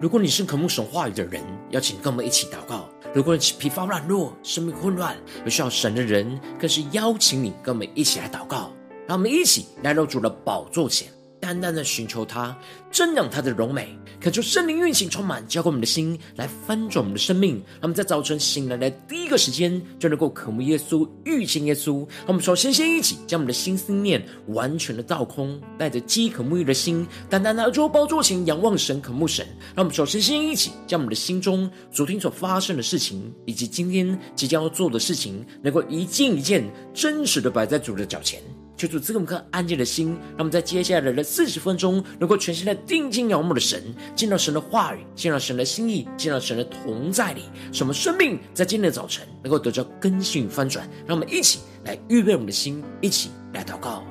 如果你是渴慕神话语的人，邀请跟我们一起祷告；如果你是疲乏软弱、生命混乱、有需要神的人，更是邀请你跟我们一起来祷告。让我们一起来到主的宝座前。单单的寻求他，瞻仰他的荣美，恳求圣灵运行充满，浇灌我们的心，来翻转我们的生命。让我们在早晨醒来的第一个时间，就能够渴慕耶稣，遇见耶稣。让我们首先先一起将我们的心思念完全的倒空，带着饥渴沐浴的心，单单的坐宝座前仰望神，渴慕神。让我们首先先一起将我们的心中昨天所发生的事情，以及今天即将要做的事情，能够一件一件真实的摆在主的脚前。求主赐给我们颗安静的心，让我们在接下来的四十分钟，能够全心的定睛仰望的神，见到神的话语，见到神的心意，见到神的同在里，什么生命在今天的早晨能够得到更新与翻转。让我们一起来预备我们的心，一起来祷告。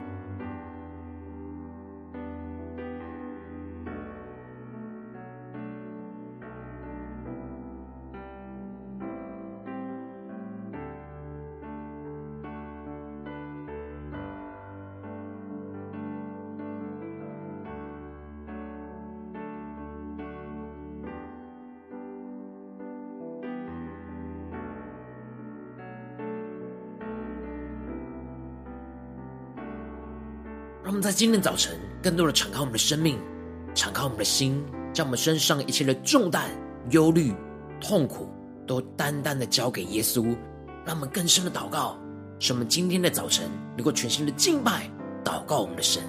让我们在今天早晨，更多的敞开我们的生命，敞开我们的心，将我们身上一切的重担、忧虑、痛苦，都单单的交给耶稣。让我们更深的祷告，使我们今天的早晨能够全新的敬拜、祷告我们的神。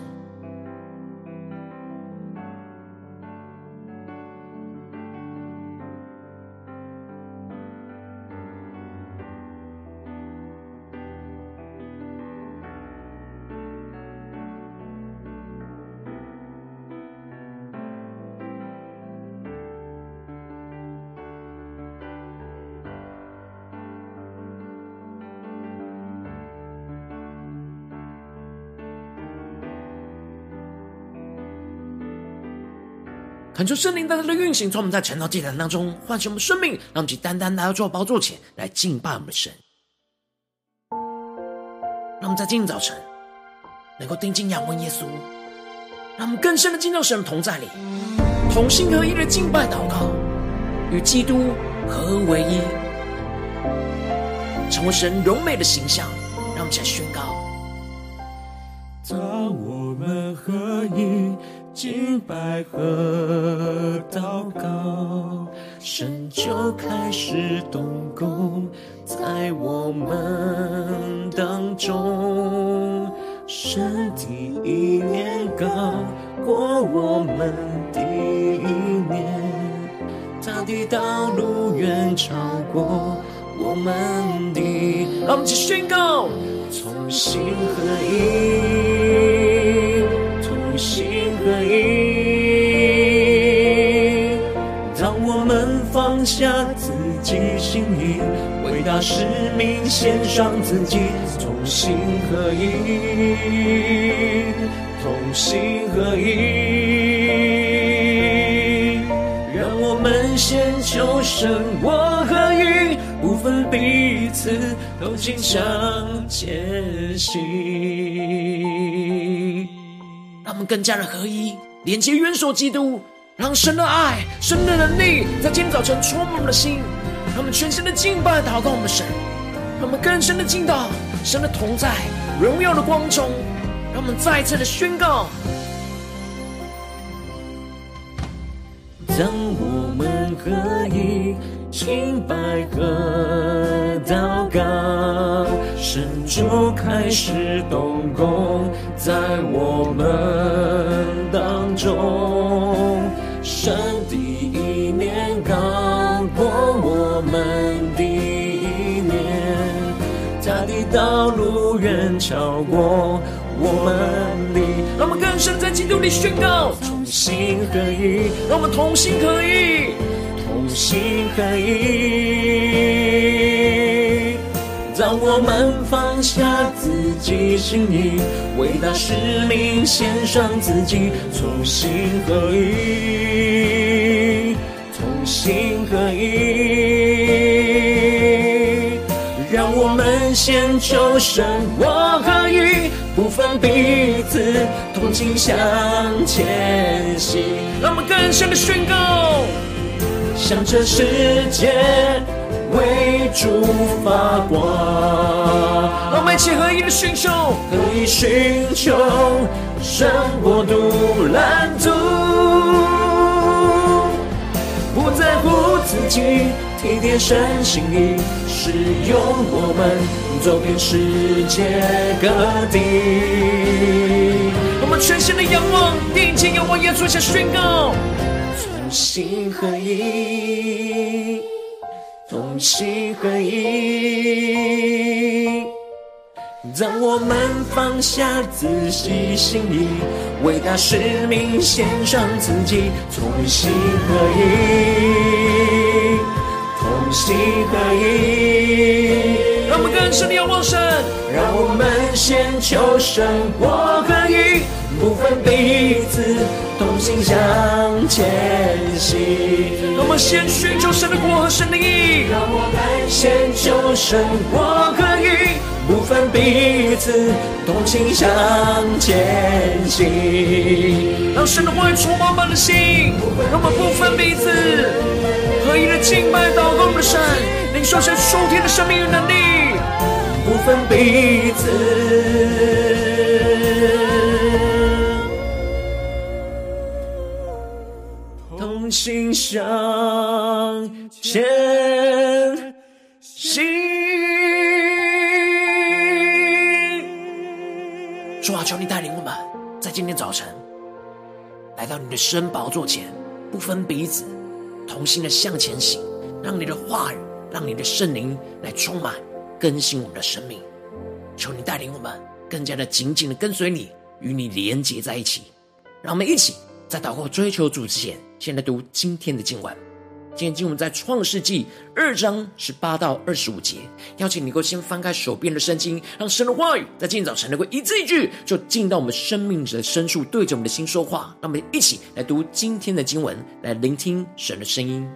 恳求圣灵在他的运行，从我们在晨祷祭坛当中唤醒我们生命，让我们去单单来到主宝座前来敬拜我们的神。让我们在今天早晨能够定睛仰望耶稣，让我们更深的进入神的同在里，同心合一的敬拜祷告，与基督合为一，成为神荣美的形象。让我们起来宣告：当我们合一。敬拜和祷告，神就开始动工在我们当中。神第一年高过我们的意念，他的道路远超过我们的。让我们一起宣告：同心合一，同心。合一，当我们放下自己心意，为大使命献上自己，同心合一，同心合一，让我们先求生我合一，不分彼此，同心向前行。让我们更加的合一，连接元首基督，让神的爱、神的能力在今天早晨充满我们的心，让我们全心的敬拜、祷告我们神，让我们更深的敬到神的同在、荣耀的光中，让我们再次的宣告：当我们合一。敬拜和祷告，神就开始动工在我们当中。神第一年刚过我们第一年，他的道路远超过我们的。让我们更深在基督里宣告，同心合一，让我们同心合一。同心合一，当我们放下自己心意，伟大使命献上自己，同心合一，同心合一，让我们先求神我合一，不分彼此，同心向前行。让我们更深的宣告，向这世界为主发光。我们一起合一的寻求，合一寻求神国度蓝图。不在乎自己，体贴神心意，使用我们走遍世界各地。我们全心的仰望，定睛仰望耶稣，下宣告：同心合一，同心合一。让我们放下自己心意，为他使命献上自己，同心合一，同心合一。让我们更深的仰望神，让我们先求神国合一，不分彼此，同心向前行。让我们先寻求神的国和神的义，让我们先求神国合一。不分彼此，同心向前行。让神的话语充满我们的心，让我们不分彼此，合一的敬拜祷告我们的神，领受神属天的生命与能力。不分彼此，同心向前行。主啊，求你带领我们，在今天早晨来到你的圣宝座前，不分彼此，同心的向前行，让你的话语，让你的圣灵来充满更新我们的生命。求你带领我们更加的紧紧的跟随你，与你连结在一起。让我们一起在祷告追求主之前，先来读今天的经文。今天经文在创世纪二章十八到二十五节，邀请你能够先翻开手边的圣经，让神的话语在今天早晨能够一字一句，就进到我们生命的深处，对着我们的心说话。让我们一起来读今天的经文，来聆听神的声音。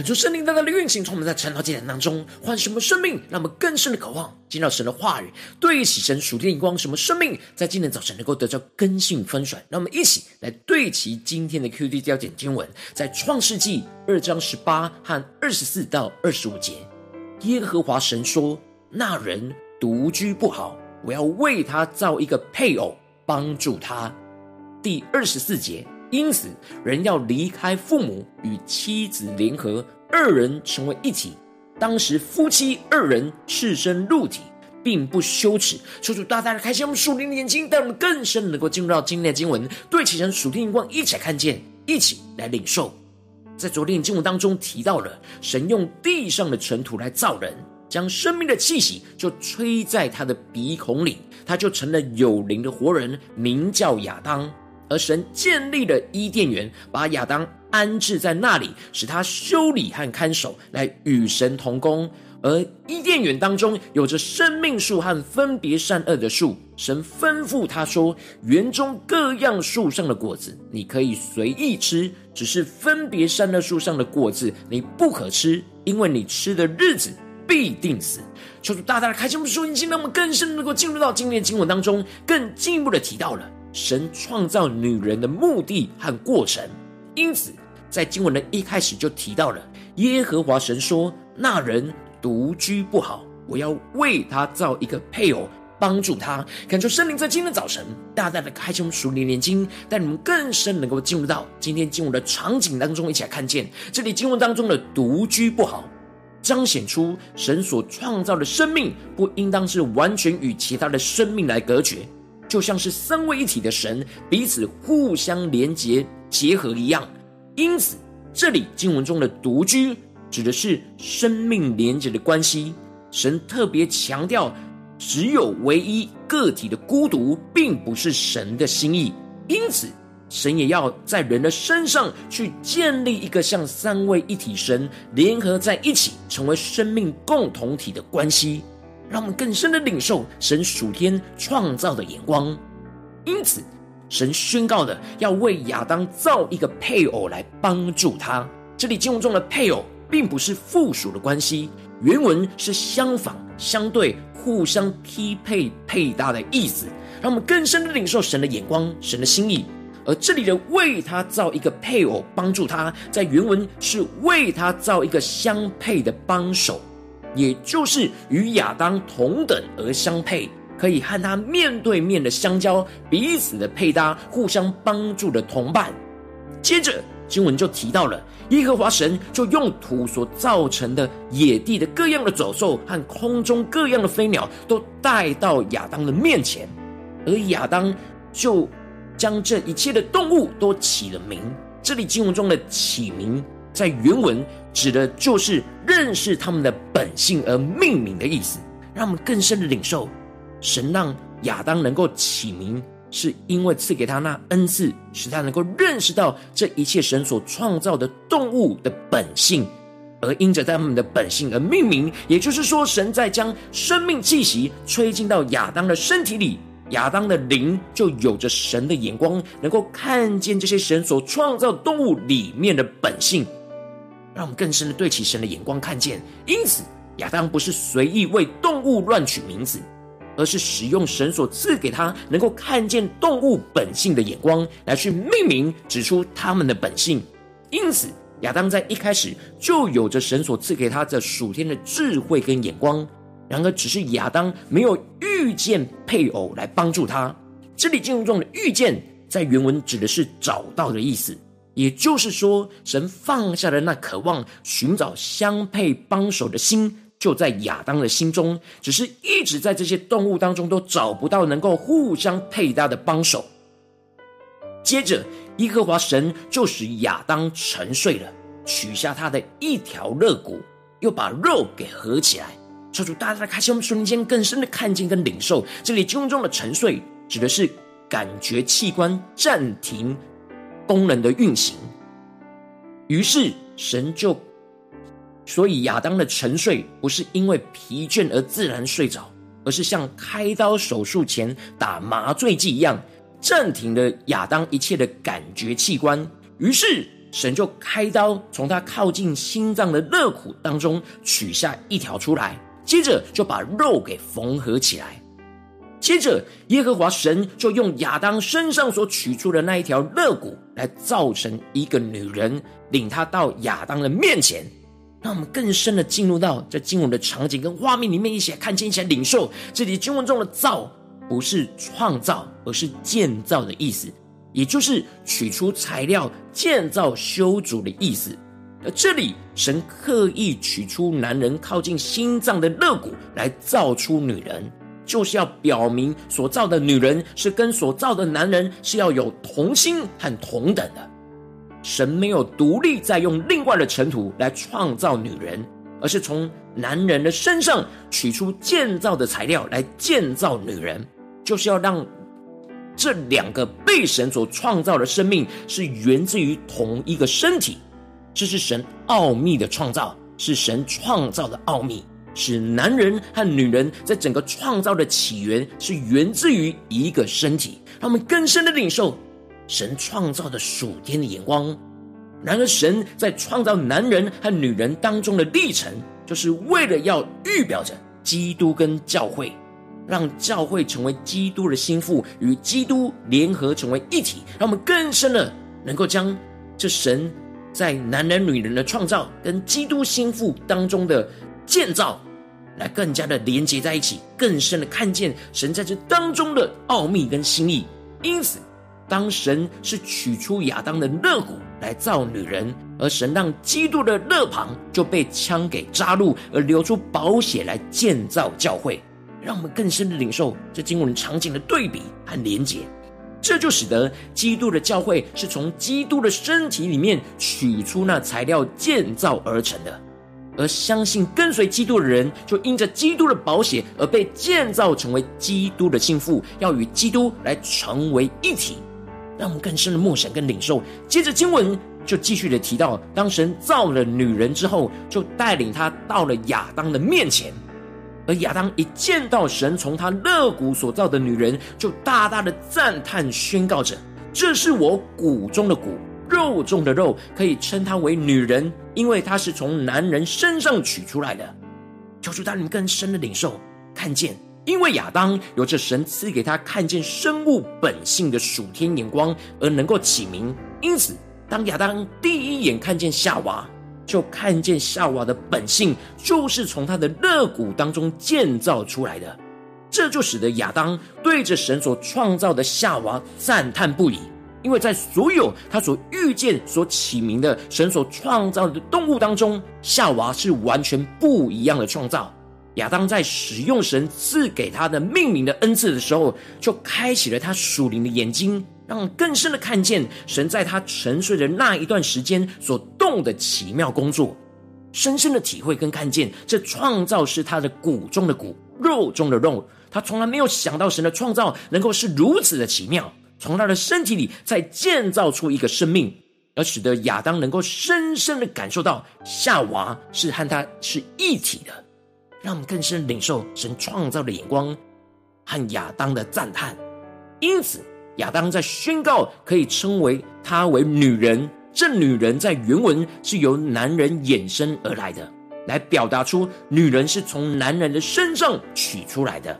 恳求圣灵大大的运行，从我们在晨祷祭坛当中换什么生命，让我们更深的渴望见到神的话语，对齐神属天的光。什么生命在今天早晨能够得到更新翻转？让我们一起来对齐今天的 QD 焦点经文，在创世纪二章十八和二十四到二十五节。耶和华神说：“那人独居不好，我要为他造一个配偶，帮助他。”第二十四节。因此，人要离开父母，与妻子联合，二人成为一体。当时夫妻二人赤身露体，并不羞耻。求主大大的开启我们属灵的眼睛，带我们更深能够进入到今天的经文，对齐神属天的光，一起来看见，一起来领受。在昨天的经文当中提到了，神用地上的尘土来造人，将生命的气息就吹在他的鼻孔里，他就成了有灵的活人，名叫亚当。而神建立了伊甸园，把亚当安置在那里，使他修理和看守，来与神同工。而伊甸园当中有着生命树和分别善恶的树，神吩咐他说：“园中各样树上的果子你可以随意吃，只是分别善恶树上的果子你不可吃，因为你吃的日子必定死。”求主大大的开启我们属灵心，让我们更深能够进入到今天的经文当中，更进一步的提到了。神创造女人的目的和过程，因此在经文的一开始就提到了耶和华神说：“那人独居不好，我要为他造一个配偶，帮助他。”感受圣灵在今天早晨大大的开启我们属灵眼睛，带你们更深能够进入到今天经文的场景当中，一起来看见这里经文当中的独居不好，彰显出神所创造的生命不应当是完全与其他的生命来隔绝。就像是三位一体的神彼此互相连结结合一样，因此这里经文中的独居指的是生命连结的关系。神特别强调，只有唯一个体的孤独，并不是神的心意。因此，神也要在人的身上去建立一个像三位一体神联合在一起，成为生命共同体的关系。让我们更深的领受神属天创造的眼光，因此神宣告的要为亚当造一个配偶来帮助他。这里经文中的配偶并不是附属的关系，原文是相仿、相对、互相匹配、配搭的意思。让我们更深的领受神的眼光、神的心意。而这里的为他造一个配偶帮助他，在原文是为他造一个相配的帮手。也就是与亚当同等而相配，可以和他面对面的相交，彼此的配搭，互相帮助的同伴。接着经文就提到了耶和华神就用土所造成的野地的各样的走兽和空中各样的飞鸟都带到亚当的面前，而亚当就将这一切的动物都起了名。这里经文中的起名。在原文指的就是认识他们的本性而命名的意思，让我们更深的领受，神让亚当能够起名，是因为赐给他那恩赐，使他能够认识到这一切神所创造的动物的本性，而因着他们的本性而命名。也就是说，神在将生命气息吹进到亚当的身体里。亚当的灵就有着神的眼光，能够看见这些神所创造动物里面的本性。让我们更深的对齐神的眼光看见，因此亚当不是随意为动物乱取名字，而是使用神所赐给他能够看见动物本性的眼光来去命名，指出他们的本性。因此，亚当在一开始就有着神所赐给他的属天的智慧跟眼光。然而，只是亚当没有遇见配偶来帮助他。这里经文中的遇见，在原文指的是找到的意思。也就是说，神放下了那渴望寻找相配帮手的心，就在亚当的心中，只是一直在这些动物当中都找不到能够互相配搭的帮手。接着，耶和华神就使亚当沉睡了，取下他的一条肋骨，又把肉给合起来。求主大大的开心我们瞬间更深的看见跟领受。这里经文中的沉睡，指的是感觉器官暂停。功能的运行，于是神就，所以亚当的沉睡不是因为疲倦而自然睡着，而是像开刀手术前打麻醉剂一样，暂停了亚当一切的感觉器官。于是神就开刀从他靠近心脏的肋骨当中取下一条出来，接着就把肉给缝合起来。接着，耶和华神就用亚当身上所取出的那一条肋骨来造成一个女人，领她到亚当的面前。让我们更深的进入到这经文的场景跟画面里面，一起来看清，一起来领受。这里经文中的“造”不是创造，而是建造的意思，也就是取出材料建造修筑的意思。而这里神刻意取出男人靠近心脏的肋骨来造出女人。就是要表明所造的女人是跟所造的男人是要有同心和同等的。神没有独立再用另外的尘土来创造女人，而是从男人的身上取出建造的材料来建造女人，就是要让这两个被神所创造的生命是源自于同一个身体。这是神奥秘的创造，是神创造的奥秘。使男人和女人在整个创造的起源是源自于一个身体，让我们更深的领受神创造的属天的眼光。然而，神在创造男人和女人当中的历程，就是为了要预表着基督跟教会，让教会成为基督的心腹，与基督联合成为一体。让我们更深的能够将这神在男人女人的创造跟基督心腹当中的。建造，来更加的连接在一起，更深的看见神在这当中的奥秘跟心意。因此，当神是取出亚当的肋骨来造女人，而神让基督的肋旁就被枪给扎入，而流出宝血来建造教会，让我们更深的领受这经文场景的对比和连接。这就使得基督的教会是从基督的身体里面取出那材料建造而成的。而相信跟随基督的人，就因着基督的宝血而被建造成为基督的心腹，要与基督来成为一体。让我们更深的默想跟领受。接着经文就继续的提到，当神造了女人之后，就带领她到了亚当的面前。而亚当一见到神从他肋骨所造的女人，就大大的赞叹，宣告着：“这是我骨中的骨。”肉中的肉，可以称她为女人，因为她是从男人身上取出来的。求主带领更深的领受，看见，因为亚当有着神赐给他看见生物本性的属天眼光，而能够起名。因此，当亚当第一眼看见夏娃，就看见夏娃的本性就是从他的肋骨当中建造出来的。这就使得亚当对着神所创造的夏娃赞叹不已。因为在所有他所遇见、所起名的神所创造的动物当中，夏娃是完全不一样的创造。亚当在使用神赐给他的命名的恩赐的时候，就开启了他属灵的眼睛，让更深的看见神在他沉睡的那一段时间所动的奇妙工作，深深的体会跟看见这创造是他的骨中的骨、肉中的肉。他从来没有想到神的创造能够是如此的奇妙。从他的身体里再建造出一个生命，而使得亚当能够深深的感受到夏娃是和他是一体的，让我们更深领受神创造的眼光和亚当的赞叹。因此，亚当在宣告可以称为她为女人，这女人在原文是由男人衍生而来的，来表达出女人是从男人的身上取出来的。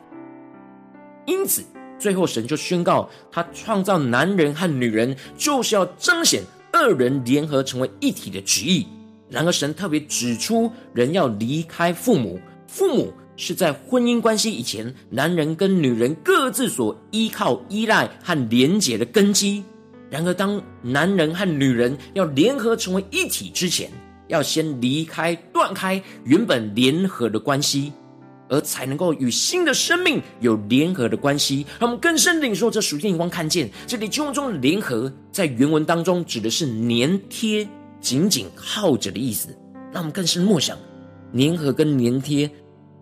因此。最后，神就宣告，他创造男人和女人，就是要彰显二人联合成为一体的旨意。然而，神特别指出，人要离开父母，父母是在婚姻关系以前，男人跟女人各自所依靠、依赖和连结的根基。然而，当男人和女人要联合成为一体之前，要先离开、断开原本联合的关系。而才能够与新的生命有联合的关系，让我们更深领受这属天眼光，看见这里经文中的联合，在原文当中指的是粘贴、紧紧靠着的意思。让我们更深默想，粘合跟粘贴，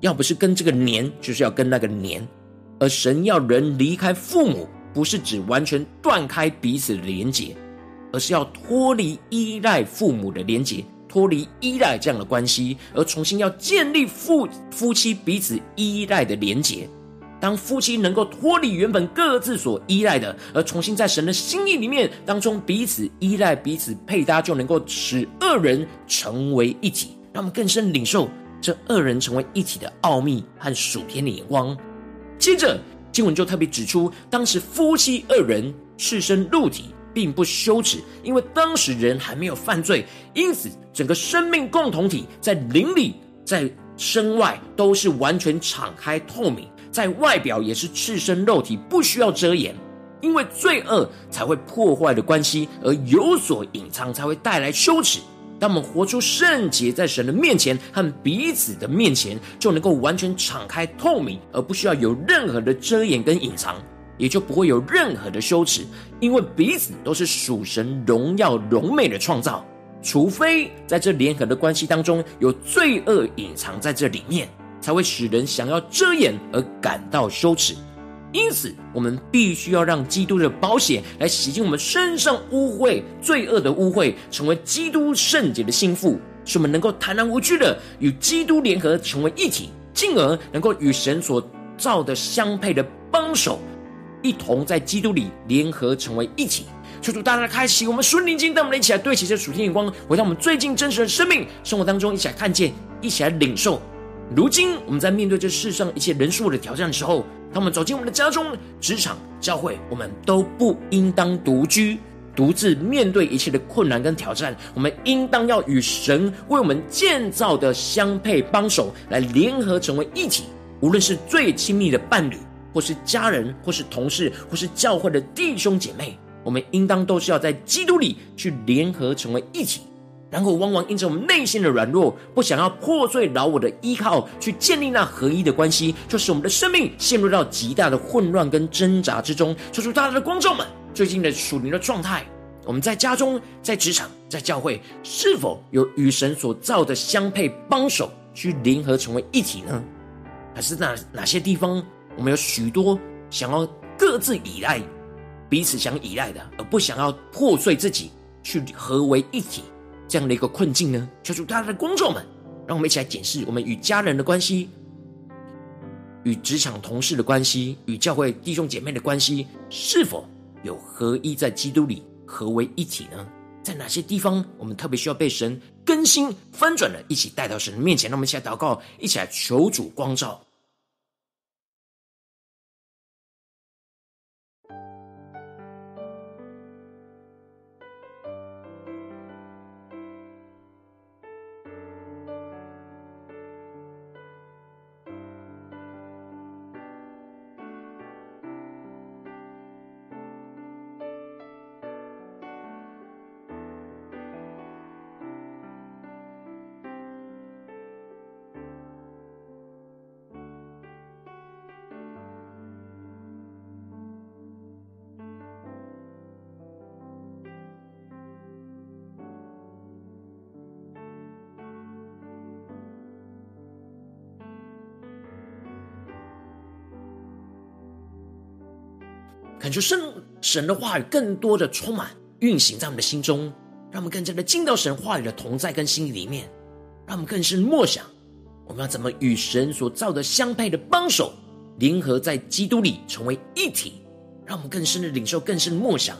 要不是跟这个粘，就是要跟那个粘。而神要人离开父母，不是指完全断开彼此的连结，而是要脱离依赖父母的连结。脱离依赖这样的关系，而重新要建立夫夫妻彼此依赖的连结，当夫妻能够脱离原本各自所依赖的，而重新在神的心意里面当中彼此依赖、彼此配搭，就能够使二人成为一体。让我们更深领受这二人成为一体的奥秘和属天的眼光。接着经文就特别指出，当时夫妻二人赤身露体，并不羞耻，因为当时人还没有犯罪，因此整个生命共同体在灵里、在身外都是完全敞开透明。在外表也是赤身肉体，不需要遮掩，因为罪恶才会破坏的关系，而有所隐藏才会带来羞耻。当我们活出圣洁，在神的面前和彼此的面前，就能够完全敞开透明，而不需要有任何的遮掩跟隐藏，也就不会有任何的羞耻，因为彼此都是属神荣耀荣美的创造，除非在这联合的关系当中有罪恶隐藏在这里面。才会使人想要遮掩而感到羞耻，因此我们必须要让基督的宝血来洗净我们身上污秽、罪恶的污秽，成为基督圣洁的心腹，使我们能够坦然无惧的与基督联合成为一体，进而能够与神所造的相配的帮手，一同在基督里联合成为一体。求主大大开启我们属灵经，带我们一起来对齐这属天眼光，回到我们最近真实的生命生活当中，一起来看见，一起来领受。如今我们在面对这世上一切人数的挑战的时候，当我们走进我们的家中、职场、教会，我们都不应当独居、独自面对一切的困难跟挑战。我们应当要与神为我们建造的相配帮手来联合成为一体。无论是最亲密的伴侣，或是家人，或是同事，或是教会的弟兄姐妹，我们应当都是要在基督里去联合成为一体。然后往往因着我们内心的软弱，不想要破碎老我的依靠，去建立那合一的关系，就使我们的生命陷入到极大的混乱跟挣扎之中。求主大大的光照们，最近的属灵的状态，我们在家中、在职场、在教会，是否有与神所造的相配帮手去联合成为一体呢？还是哪哪些地方我们有许多想要各自依赖、彼此想依赖的，而不想要破碎自己，去合为一体？这样的一个困境呢？求主大大的光照们，让我们一起来检视我们与家人的关系、与职场同事的关系、与教会弟兄姐妹的关系，是否有合一在基督里合为一体呢？在哪些地方我们特别需要被神更新翻转的，一起带到神的面前？让我们一起来祷告，一起来求主光照。感受圣神的话语更多的充满运行在我们的心中，让我们更加的进到神话语的同在跟心里里面，让我们更深默想我们要怎么与神所造的相配的帮手联合在基督里成为一体，让我们更深的领受，更深的默想，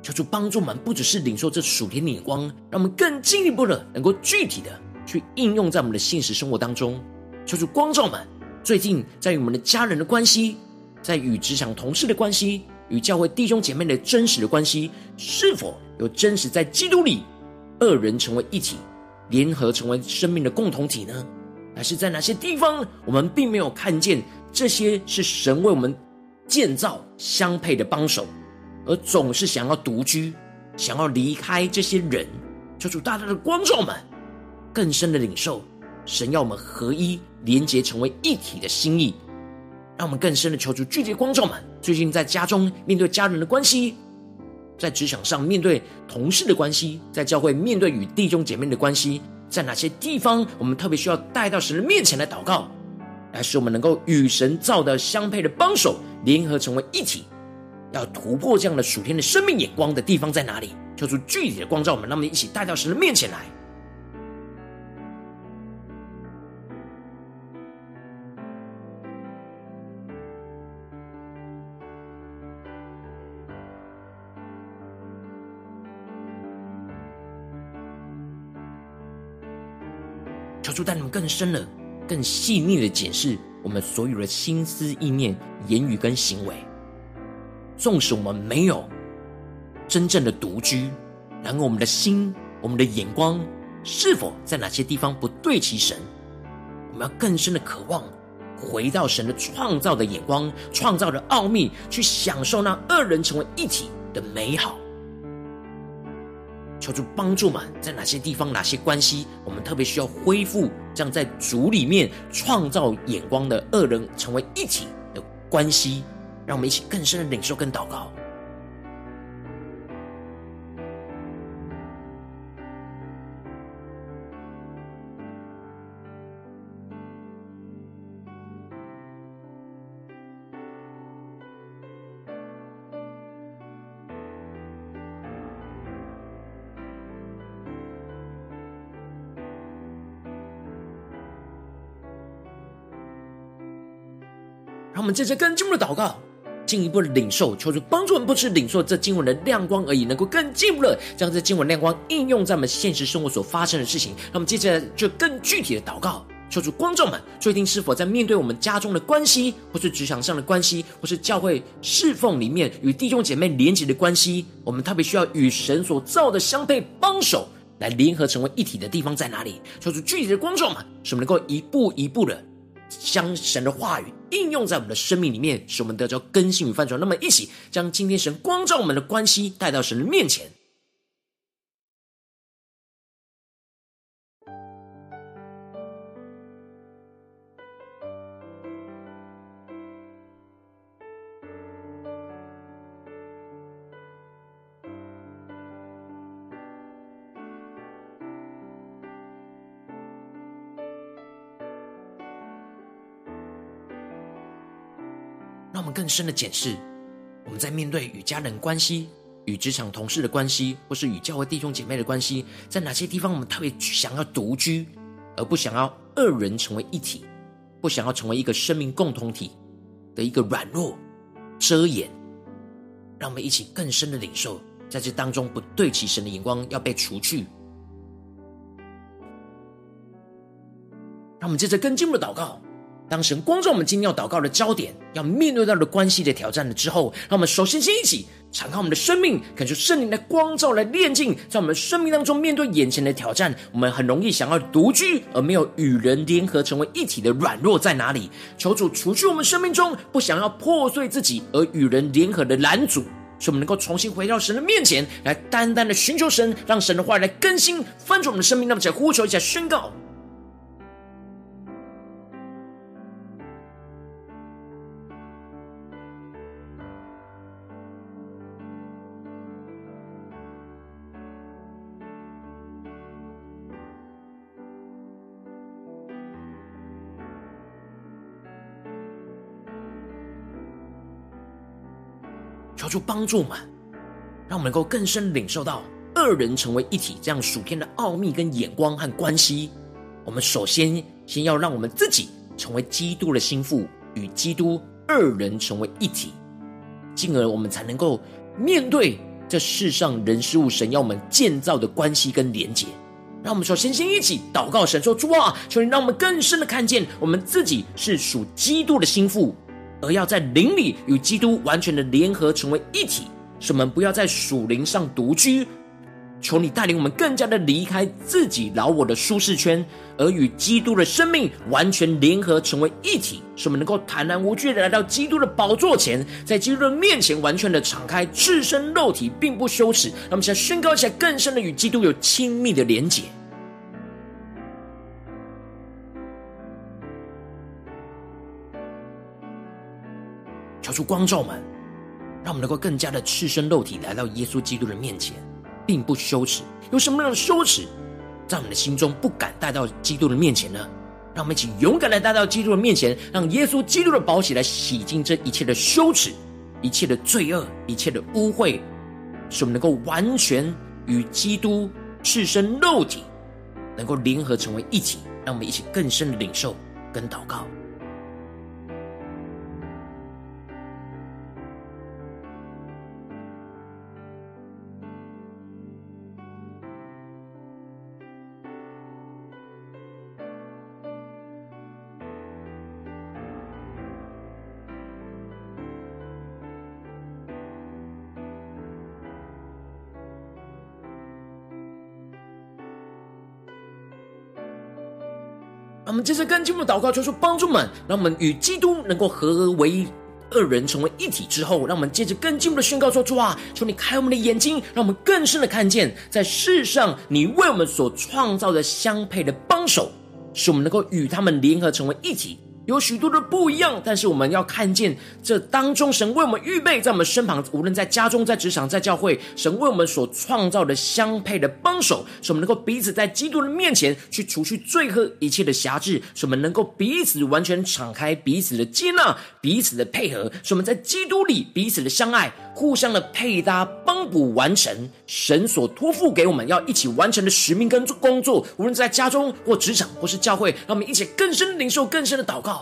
求主帮助我们，不只是领受这属天的眼光，让我们更进一步的能够具体的去应用在我们的现实生活当中。求主光照我们，最近在与我们的家人的关系。在与职场同事的关系，与教会弟兄姐妹的真实的关系，是否有真实在基督里二人成为一体，联合成为生命的共同体呢？还是在哪些地方我们并没有看见这些是神为我们建造相配的帮手，而总是想要独居，想要离开这些人？求主大大的光照们，更深的领受神要我们合一连结成为一体的心意。让我们更深的求主聚集光照们，最近在家中面对家人的关系，在职场上面对同事的关系，在教会面对与弟兄姐妹的关系，在哪些地方我们特别需要带到神的面前来祷告，来使我们能够与神造的相配的帮手联合成为一体，要突破这样的属天的生命眼光的地方在哪里？求主具体的光照我们，让我们一起带到神的面前来。求主带你们更深的、更细腻的检视我们所有的心思意念、言语跟行为。纵使我们没有真正的独居，然而我们的心、我们的眼光，是否在哪些地方不对齐神？我们要更深的渴望，回到神的创造的眼光、创造的奥秘，去享受那二人成为一体的美好。求主帮助们，在哪些地方、哪些关系，我们特别需要恢复，这样在主里面创造眼光的二人成为一体的关系。让我们一起更深的领受跟祷告。我们接着更进一步的祷告。进一步的领受，求主帮助我们，不是领受这经文的亮光而已，能够更进一步的将这经文亮光应用在我们现实生活所发生的事情。让我们接着就更具体的祷告，求主观众们，最近是否在面对我们家中的关系，或是职场上的关系，或是教会侍奉里面与弟兄姐妹连结的关系，我们特别需要与神所造的相配帮手来联合成为一体的地方在哪里？求主具体的观众们，使我们能够一步一步的。将神的话语应用在我们的生命里面，使我们得着更新与翻转。那么，一起将今天神光照我们的关系带到神的面前。让我们更深的检视，我们在面对与家人关系、与职场同事的关系，或是与教会弟兄姐妹的关系，在哪些地方我们特别想要独居，而不想要二人成为一体，不想要成为一个生命共同体的一个软弱遮掩。让我们一起更深的领受，在这当中不对齐神的眼光要被除去。让我们接着更进一步的祷告。当神光照我们今天要祷告的焦点，要面对到的关系的挑战了之后，让我们首先先一起敞开我们的生命，感受圣灵的光照来炼净，在我们生命当中面对眼前的挑战，我们很容易想要独居而没有与人联合成为一体的软弱在哪里？求主除去我们生命中不想要破碎自己而与人联合的拦阻，使我们能够重新回到神的面前来，单单的寻求神，让神的话来更新翻转我们的生命。那么，再呼求一下宣告。主帮助我们，让我们能够更深领受到二人成为一体这样属天的奥秘跟眼光和关系。我们首先先要让我们自己成为基督的心腹，与基督二人成为一体，进而我们才能够面对这世上人事物神要我们建造的关系跟连结。让我们首先先一起祷告神说：主啊，求你让我们更深的看见我们自己是属基督的心腹。而要在灵里与基督完全的联合成为一体，使我们不要在属灵上独居。求你带领我们更加的离开自己老我的舒适圈，而与基督的生命完全联合成为一体，使我们能够坦然无惧的来到基督的宝座前，在基督的面前完全的敞开自身肉体，并不羞耻。让我们现在宣告一下，更深的与基督有亲密的连结。出光照们，让我们能够更加的赤身肉体来到耶稣基督的面前，并不羞耻。有什么样的羞耻，在我们的心中不敢带到基督的面前呢？让我们一起勇敢的带到基督的面前，让耶稣基督的宝血来洗净这一切的羞耻、一切的罪恶、一切的污秽，使我们能够完全与基督赤身肉体能够联合成为一体。让我们一起更深的领受跟祷告。我们接着更进一步祷告，求主帮助们，让我们与基督能够合而为一。二人成为一体之后，让我们接着更进一步的宣告说：主啊，求你开我们的眼睛，让我们更深的看见，在世上你为我们所创造的相配的帮手，使我们能够与他们联合成为一体。有许多的不一样，但是我们要看见这当中，神为我们预备在我们身旁，无论在家中、在职场、在教会，神为我们所创造的相配的帮手，使我们能够彼此在基督的面前去除去罪恶一切的辖制，使我们能够彼此完全敞开，彼此的接纳，彼此的配合，使我们在基督里彼此的相爱，互相的配搭帮补，完成神所托付给我们要一起完成的使命跟工作，无论在家中或职场或是教会，让我们一起更深领受更深的祷告。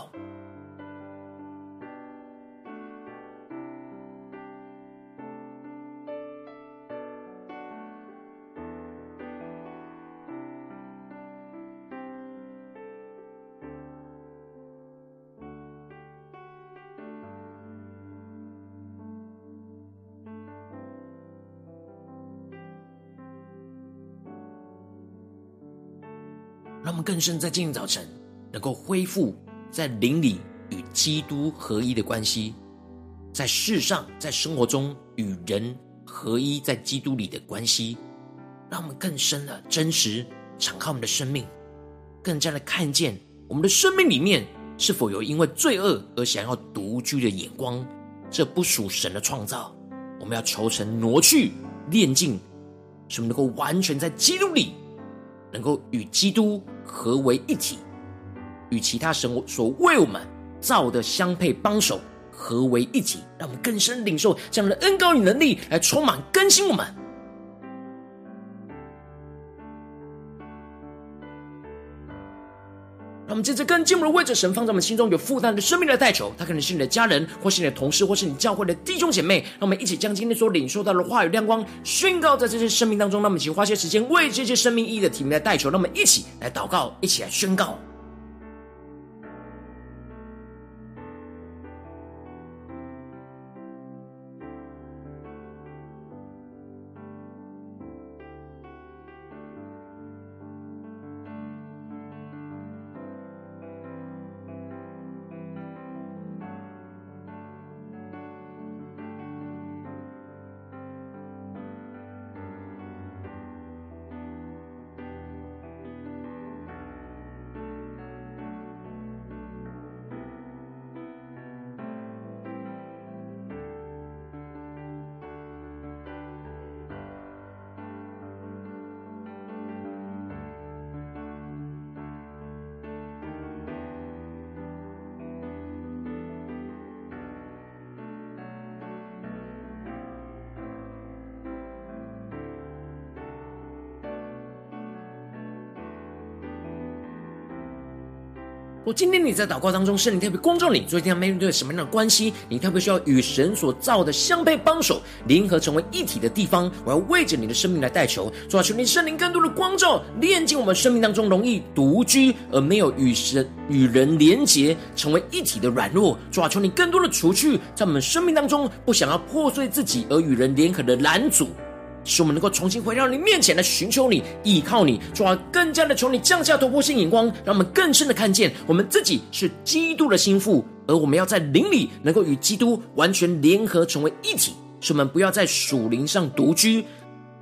让我们更深在今天早晨能够恢复在灵里与基督合一的关系，在世上在生活中与人合一在基督里的关系，让我们更深的真实敞开我们的生命，更加的看见我们的生命里面是否有因为罪恶而想要独居的眼光，这不属神的创造。我们要求神挪去炼净，使我们能够完全在基督里，能够与基督。合为一体，与其他神所为我们造的相配帮手合为一体，让我们更深领受这样的恩膏与能力，来充满更新我们。让我们接着更进步的位置神放在我们心中有负担的生命来代求，他可能是你的家人，或是你的同事，或是你教会的弟兄姐妹。让我们一起将今天所领受到的话语亮光宣告在这些生命当中。让我们一起花些时间为这些生命意义的题目来代求。让我们一起来祷告，一起来宣告。我今天你在祷告当中，圣灵特别光照你，最近要面对什么样的关系？你特别需要与神所造的相配帮手联合成为一体的地方。我要为着你的生命来代求，主啊，求你圣灵更多的光照，炼净我们生命当中容易独居而没有与神与人连结成为一体的软弱。主啊，求你更多的除去在我们生命当中不想要破碎自己而与人联合的拦阻。使我们能够重新回到你面前来寻求你、依靠你，从而，更加的求你降下突破性眼光，让我们更深的看见我们自己是基督的心腹，而我们要在灵里能够与基督完全联合，成为一体。使我们不要在属灵上独居。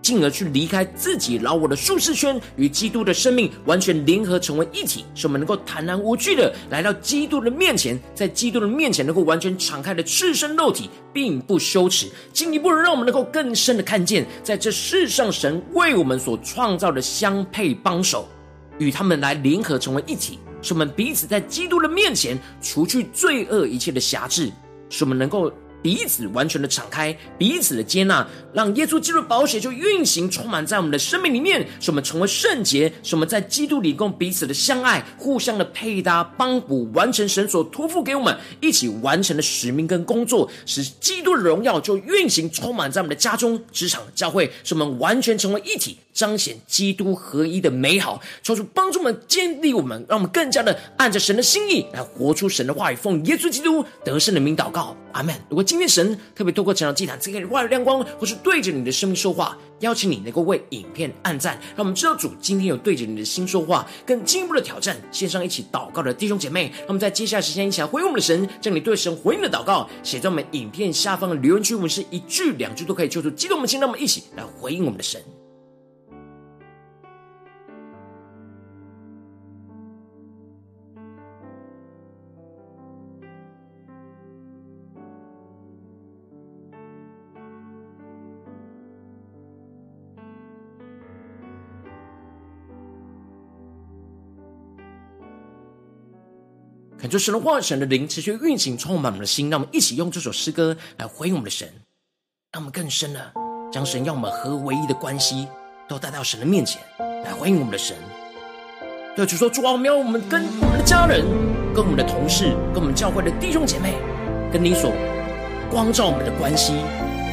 进而去离开自己老我的舒适圈，与基督的生命完全联合成为一体，使我们能够坦然无惧的来到基督的面前，在基督的面前能够完全敞开的赤身肉体，并不羞耻。进一步让我们能够更深的看见，在这世上神为我们所创造的相配帮手，与他们来联合成为一体，使我们彼此在基督的面前除去罪恶一切的辖制，使我们能够。彼此完全的敞开，彼此的接纳，让耶稣基督的宝血就运行充满在我们的生命里面，使我们成为圣洁，使我们在基督里共彼此的相爱，互相的配搭帮补，完成神所托付给我们一起完成的使命跟工作，使基督的荣耀就运行充满在我们的家中、职场、教会，使我们完全成为一体，彰显基督合一的美好，求主帮助我们坚立我们，让我们更加的按着神的心意来活出神的话语，奉耶稣基督得胜的名祷告，阿门。如果今天神特别透过这场祭坛赐给你话语亮光，或是对着你的生命说话，邀请你能够为影片按赞，让我们知道主今天有对着你的心说话，更进一步的挑战线上一起祷告的弟兄姐妹，让我们在接下来时间一起来回应我们的神，将你对神回应的祷告写在我们影片下方的留言区，我们是一句两句都可以，求主激动我们心，让我们一起来回应我们的神。感觉神的话语、神的灵持续运行，充满我们的心。让我们一起用这首诗歌来回应我们的神，让我们更深的将神要我们合为一的关系都带到神的面前来回应我们的神。对主说：主啊，我们要我们跟我们的家人、跟我们的同事、跟我们教会的弟兄姐妹，跟你所光照我们的关系，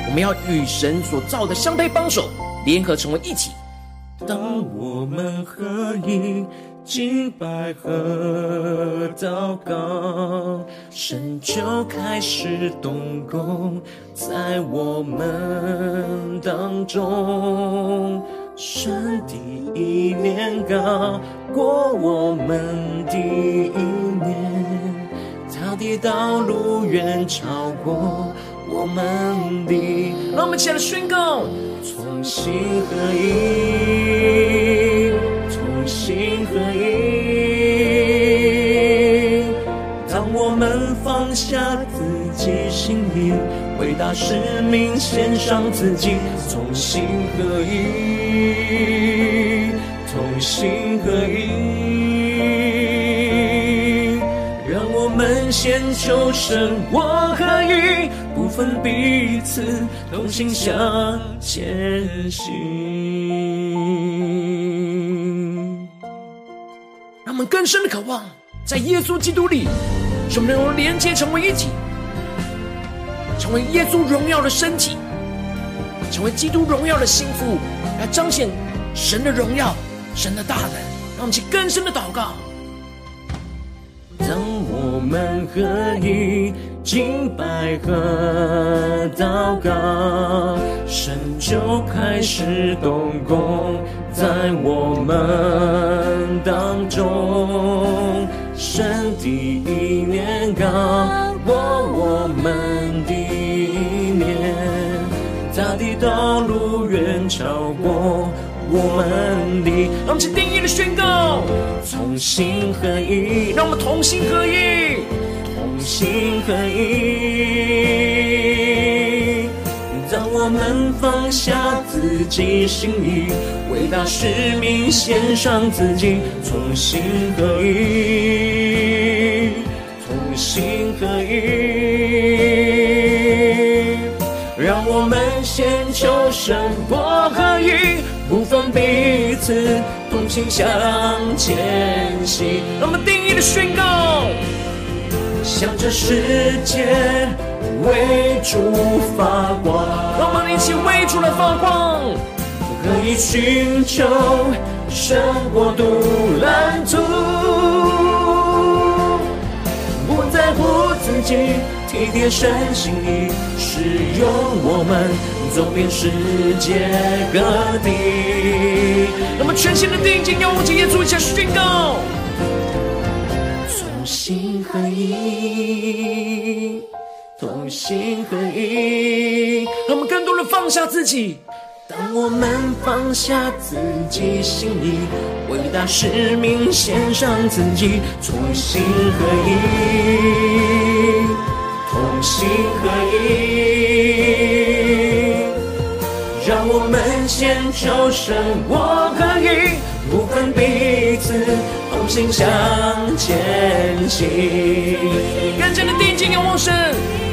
我们要与神所造的相配帮手联合成为一体。当我们合一。敬拜和祷告，神就开始动工在我们当中。神第一年高过我们的意念，他的道路远超过我们的。让我们一起来宣告，同心合一，心合一。当我们放下自己心意，为大使命献上自己，同心合一，同心合一。让我们先求神我合一，不分彼此，同心向前行。我们更深的渴望，在耶稣基督里。使我们能够连接成为一体，成为耶稣荣耀的身体，成为基督荣耀的心腹，来彰显神的荣耀、神的大能。让我们去更深的祷告。当我们合一，敬拜和祷告，神就开始动工在我们当中。神的意念高过我们的意念，他的道路远超过我们的。让我们定义的宣告，同心合一，让我们同心合一，同心合一。我们放下自己心意，为大使命献上自己，同心合一，同心合一。让我们先求神我合一，不分彼此，同心向前行。让我们定义的宣告，向这世界。为主发光，让我们一起为主来发光，可以寻求神国度蓝图，不在乎自己，体贴神心意，使用我们走遍世界各地。那么全新的定睛，要我们今天做一下宣告，同心合一。同心合一，让我们更多的放下自己。当我们放下自己心意，为大使命献上自己，同心合一，同心合一。让我们先求神我可以，不分彼此，同心向前行。更加的定睛仰望神。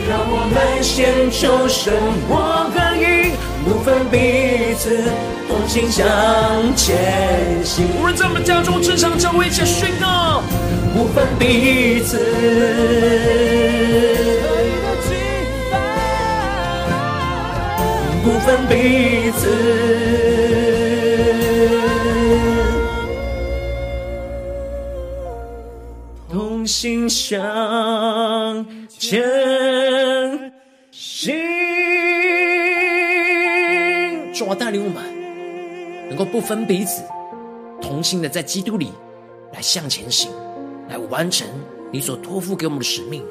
让我们先求神，我和你不分彼此，同心向前行。无论在我们家中、职场、教会，一宣告，不分彼此。不分彼此。同心向。前行。主啊，带领我们能够不分彼此，同心的在基督里来向前行，来完成你所托付给我们的使命。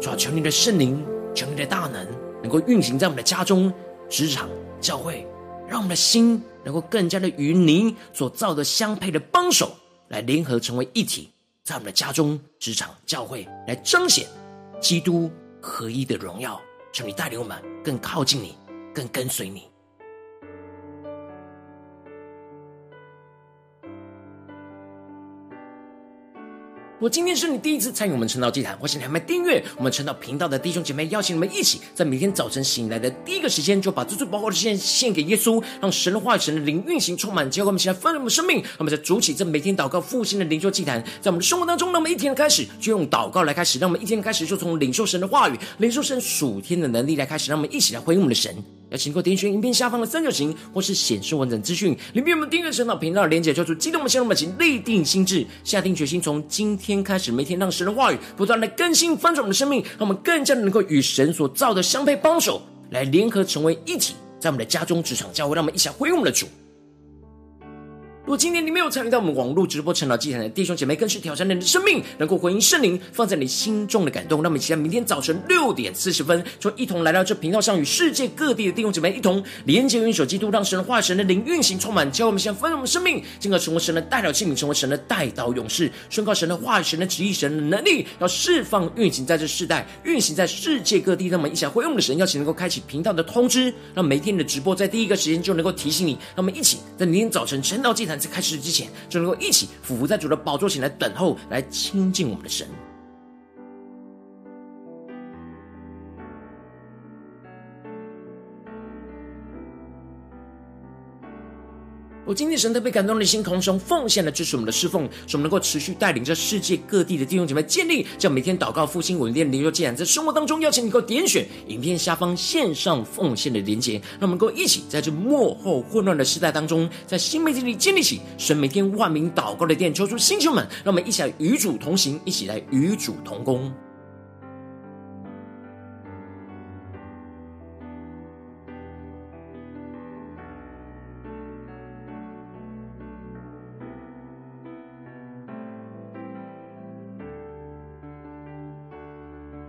主啊，求你的圣灵，求你的大能，能够运行在我们的家中、职场、教会，让我们的心能够更加的与你所造的相配的帮手来联合成为一体，在我们的家中、职场、教会来彰显基督合一的荣耀。求你带领我们更靠近你，更跟随你。果今天是你第一次参与我们晨祷祭坛，或是你还没订阅我们晨祷频道的弟兄姐妹，邀请你们一起在每天早晨醒来的第一个时间，就把最最宝贵的时间献给耶稣，让神的话语、神的灵运行充满，结果我们起来丰盛我们的生命。那么在主起这每天祷告复兴的灵修祭坛，在我们的生活当中，那么一天的开始就用祷告来开始，让我们一天的开始就从领受神的话语、领受神属天的能力来开始，让我们一起来回应我们的神。要请过点选影片下方的三角形，或是显示完整资讯里面我们订阅神道频道连结，叫做激动我们先让我们请立定心智，下定决心，从今天开始，每天让神的话语不断的更新翻转我们的生命，让我们更加的能够与神所造的相配帮手来联合成为一体，在我们的家中、职场、教会，让我们一起回应我们的主。如果今天你没有参与到我们网络直播晨祷祭坛的弟兄姐妹，更是挑战你的生命，能够回应圣灵放在你心中的感动。那么，期待明天早晨六点四十分，就一同来到这频道上，与世界各地的弟兄姐妹一同连接、元首基督，让神的话语、神的灵运行充满，教我们先分盛我们生命，进而成为神的代表器皿，成为神的代祷勇士，宣告神的话语、神的旨意、神的能力，要释放运行在这世代，运行在世界各地。那么，一起来回应我们的神，邀请能够开启频道的通知，让每天的直播在第一个时间就能够提醒你。那么，一起在明天早晨晨祷祭坛。在开始之前，就能够一起俯伏在主的宝座前来等候，来亲近我们的神。我今天神特别感动的心，同时奉献来支持我们的侍奉，使我们能够持续带领着世界各地的弟兄姐妹建立这样每天祷告复兴稳定的灵修祭坛，在生活当中邀请你能够点选影片下方线上奉献的连结，让我们能够一起在这幕后混乱的时代当中，在新媒体里建立起神每天万名祷告的殿，抽出星球们，让我们一起来与主同行，一起来与主同工。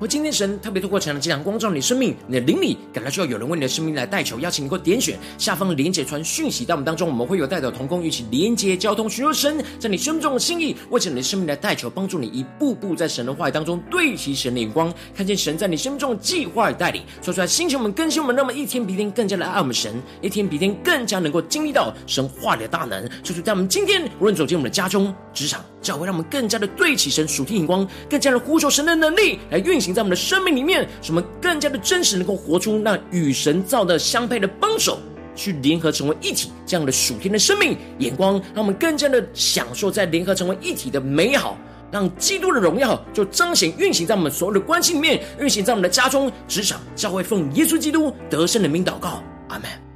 今天神特别透过这样的这样光照你生命，你的灵里感到需要有人为你的生命来代求，邀请你给我点选下方的连结传讯息到我们当中，我们会有代表同工，一起连接交通，寻求神在你生命中的心意，为着你的生命来代求，帮助你一步步在神的话语当中对齐神的眼光，看见神在你生命中的计划与带领，说出来，星球们更新我们，那么一天比一天更加的爱我们神，一天比一天更加能够经历到神话里的大能，说出在我们今天无论走进我们的家中、职场、教会，让我们更加的对齐神属天眼光，更加的呼求神的能力来运行在我们的生命里面，使我们更加的真实，能够活出那与神造的相配的帮手，去联合成为一体这样的属天的生命眼光，让我们更加的享受在联合成为一体的美好，让基督的荣耀就彰显运行在我们所有的关系里面，运行在我们的家中、职场、教会，奉耶稣基督得胜的名祷告，阿门。